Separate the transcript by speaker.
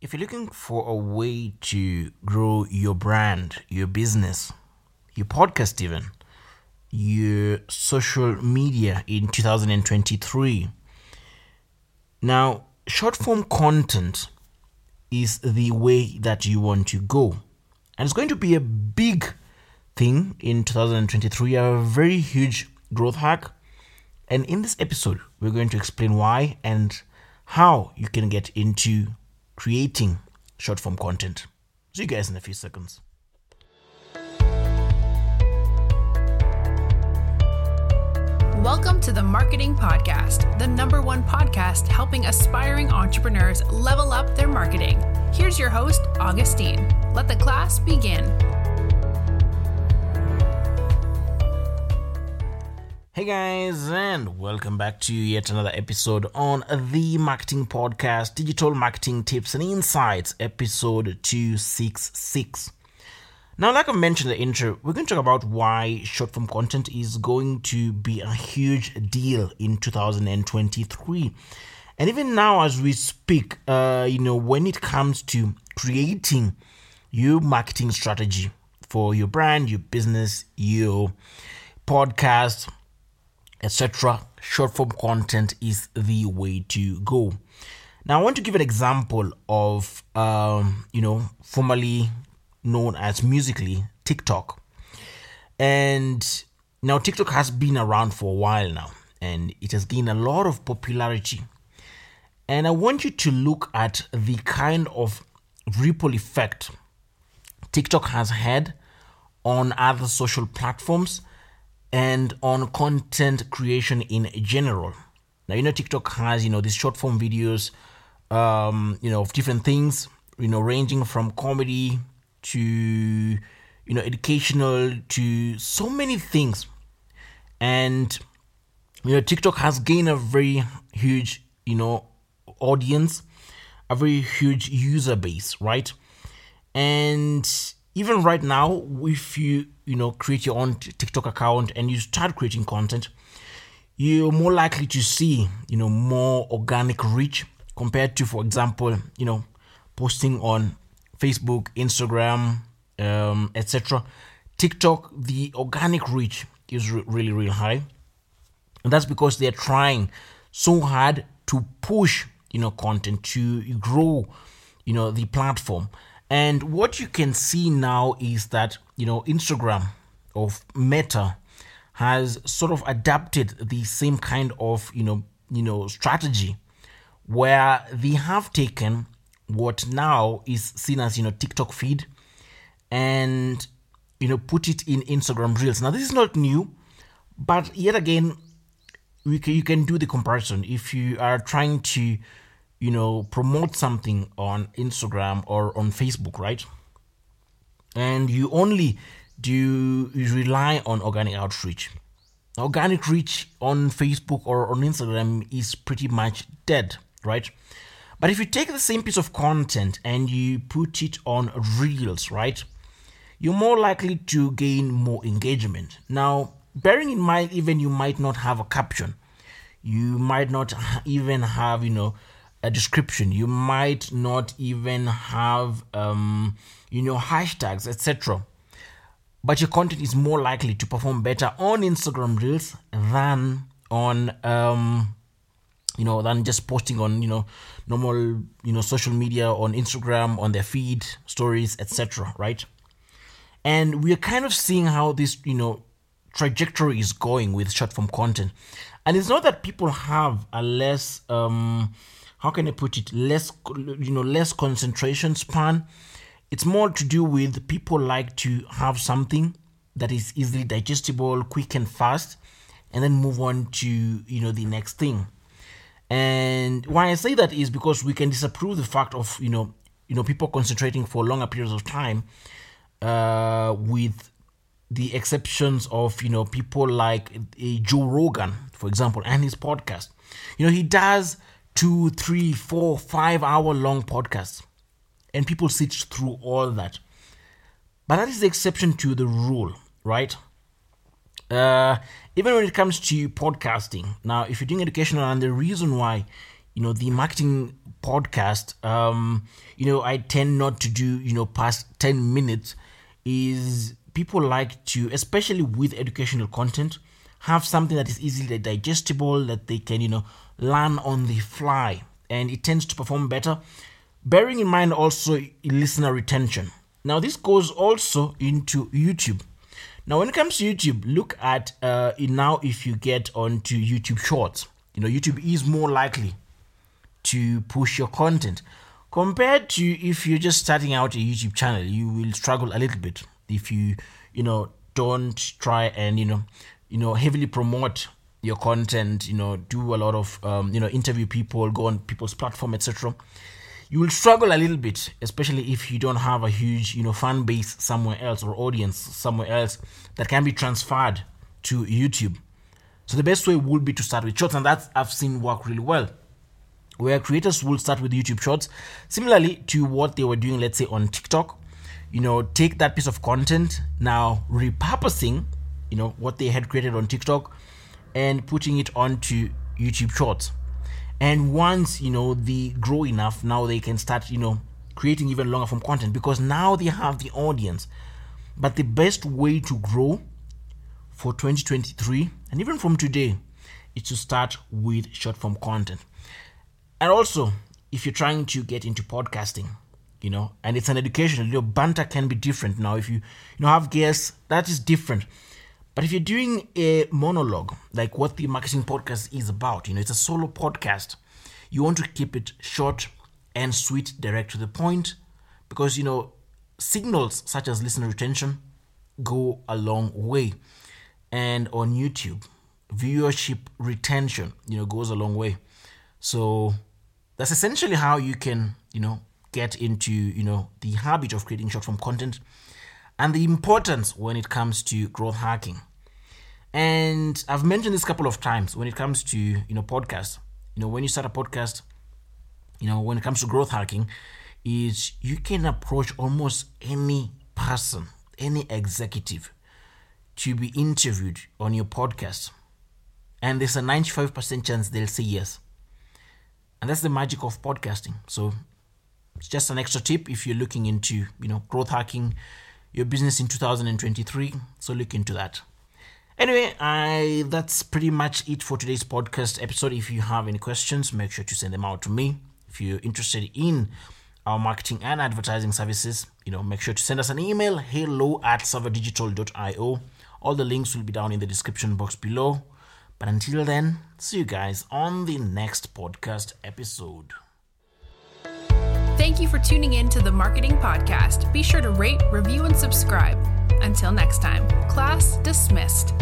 Speaker 1: If you're looking for a way to grow your brand, your business, your podcast, even your social media in 2023, now short form content is the way that you want to go, and it's going to be a big thing in 2023, a very huge growth hack. And in this episode, we're going to explain why and how you can get into creating short form content. See you guys in a few seconds.
Speaker 2: Welcome to the Marketing Podcast, the number one podcast helping aspiring entrepreneurs level up their marketing. Here's your host, Augustine. Let the class begin.
Speaker 1: Hey guys, and welcome back to yet another episode on the Marketing Podcast Digital Marketing Tips and Insights, episode 266. Now, like I mentioned in the intro, we're going to talk about why short form content is going to be a huge deal in 2023. And even now, as we speak, uh, you know, when it comes to creating your marketing strategy for your brand, your business, your podcast, etc., short form content is the way to go. Now, I want to give an example of, um, you know, formerly known as Musical.ly TikTok. And now TikTok has been around for a while now and it has gained a lot of popularity. And I want you to look at the kind of ripple effect TikTok has had on other social platforms and on content creation in general. Now, you know, TikTok has, you know, these short form videos, um, you know, of different things, you know, ranging from comedy to you know educational to so many things and you know tiktok has gained a very huge you know audience a very huge user base right and even right now if you you know create your own tiktok account and you start creating content you're more likely to see you know more organic reach compared to for example you know posting on Facebook, Instagram, um, etc. TikTok, the organic reach is re- really, really high. And that's because they're trying so hard to push, you know, content to grow, you know, the platform. And what you can see now is that, you know, Instagram of Meta has sort of adapted the same kind of, you know, you know, strategy where they have taken what now is seen as you know TikTok feed and you know put it in Instagram Reels. Now this is not new, but yet again, we can, you can do the comparison if you are trying to you know promote something on Instagram or on Facebook, right? And you only do you rely on organic outreach. Organic reach on Facebook or on Instagram is pretty much dead, right? But if you take the same piece of content and you put it on Reels, right, you're more likely to gain more engagement. Now, bearing in mind, even you might not have a caption, you might not even have, you know, a description, you might not even have, um, you know, hashtags, etc. But your content is more likely to perform better on Instagram Reels than on um, you know, than just posting on, you know, normal, you know, social media on Instagram, on their feed, stories, etc. Right? And we are kind of seeing how this, you know, trajectory is going with short form content. And it's not that people have a less, um, how can I put it, less, you know, less concentration span. It's more to do with people like to have something that is easily digestible, quick and fast, and then move on to, you know, the next thing. And why I say that is because we can disapprove the fact of you know you know people concentrating for longer periods of time, uh, with the exceptions of you know people like a Joe Rogan, for example, and his podcast. You know he does two, three, four, five hour long podcasts, and people sit through all that. But that is the exception to the rule, right? Uh, even when it comes to podcasting. Now, if you're doing educational, and the reason why you know, the marketing podcast, um, you know, I tend not to do, you know, past 10 minutes is people like to, especially with educational content, have something that is easily digestible that they can, you know, learn on the fly and it tends to perform better. Bearing in mind also listener retention. Now, this goes also into YouTube. Now, when it comes to YouTube, look at uh, now if you get onto YouTube Shorts, you know, YouTube is more likely to push your content compared to if you're just starting out a YouTube channel. You will struggle a little bit if you, you know, don't try and you know, you know, heavily promote your content. You know, do a lot of um, you know, interview people, go on people's platform, etc you will struggle a little bit, especially if you don't have a huge, you know, fan base somewhere else or audience somewhere else that can be transferred to YouTube. So the best way would be to start with shorts, and that's I've seen work really well. Where creators will start with YouTube shorts, similarly to what they were doing, let's say on TikTok. You know, take that piece of content now, repurposing, you know, what they had created on TikTok, and putting it onto YouTube shorts. And once you know they grow enough now they can start you know creating even longer form content because now they have the audience. But the best way to grow for 2023 and even from today is to start with short form content. And also if you're trying to get into podcasting you know and it's an educational your banter can be different now. If you you know have guests that is different but if you're doing a monologue, like what the marketing podcast is about, you know, it's a solo podcast, you want to keep it short and sweet, direct to the point, because, you know, signals such as listener retention go a long way. And on YouTube, viewership retention, you know, goes a long way. So that's essentially how you can, you know, get into, you know, the habit of creating short form content and the importance when it comes to growth hacking. And I've mentioned this a couple of times when it comes to, you know, podcasts. You know, when you start a podcast, you know, when it comes to growth hacking, is you can approach almost any person, any executive to be interviewed on your podcast. And there's a 95% chance they'll say yes. And that's the magic of podcasting. So it's just an extra tip if you're looking into, you know, growth hacking your business in 2023. So look into that. Anyway, I that's pretty much it for today's podcast episode. If you have any questions, make sure to send them out to me. If you're interested in our marketing and advertising services, you know, make sure to send us an email, hello at savadigital.io. All the links will be down in the description box below. But until then, see you guys on the next podcast episode.
Speaker 2: Thank you for tuning in to the Marketing Podcast. Be sure to rate, review, and subscribe. Until next time, class dismissed.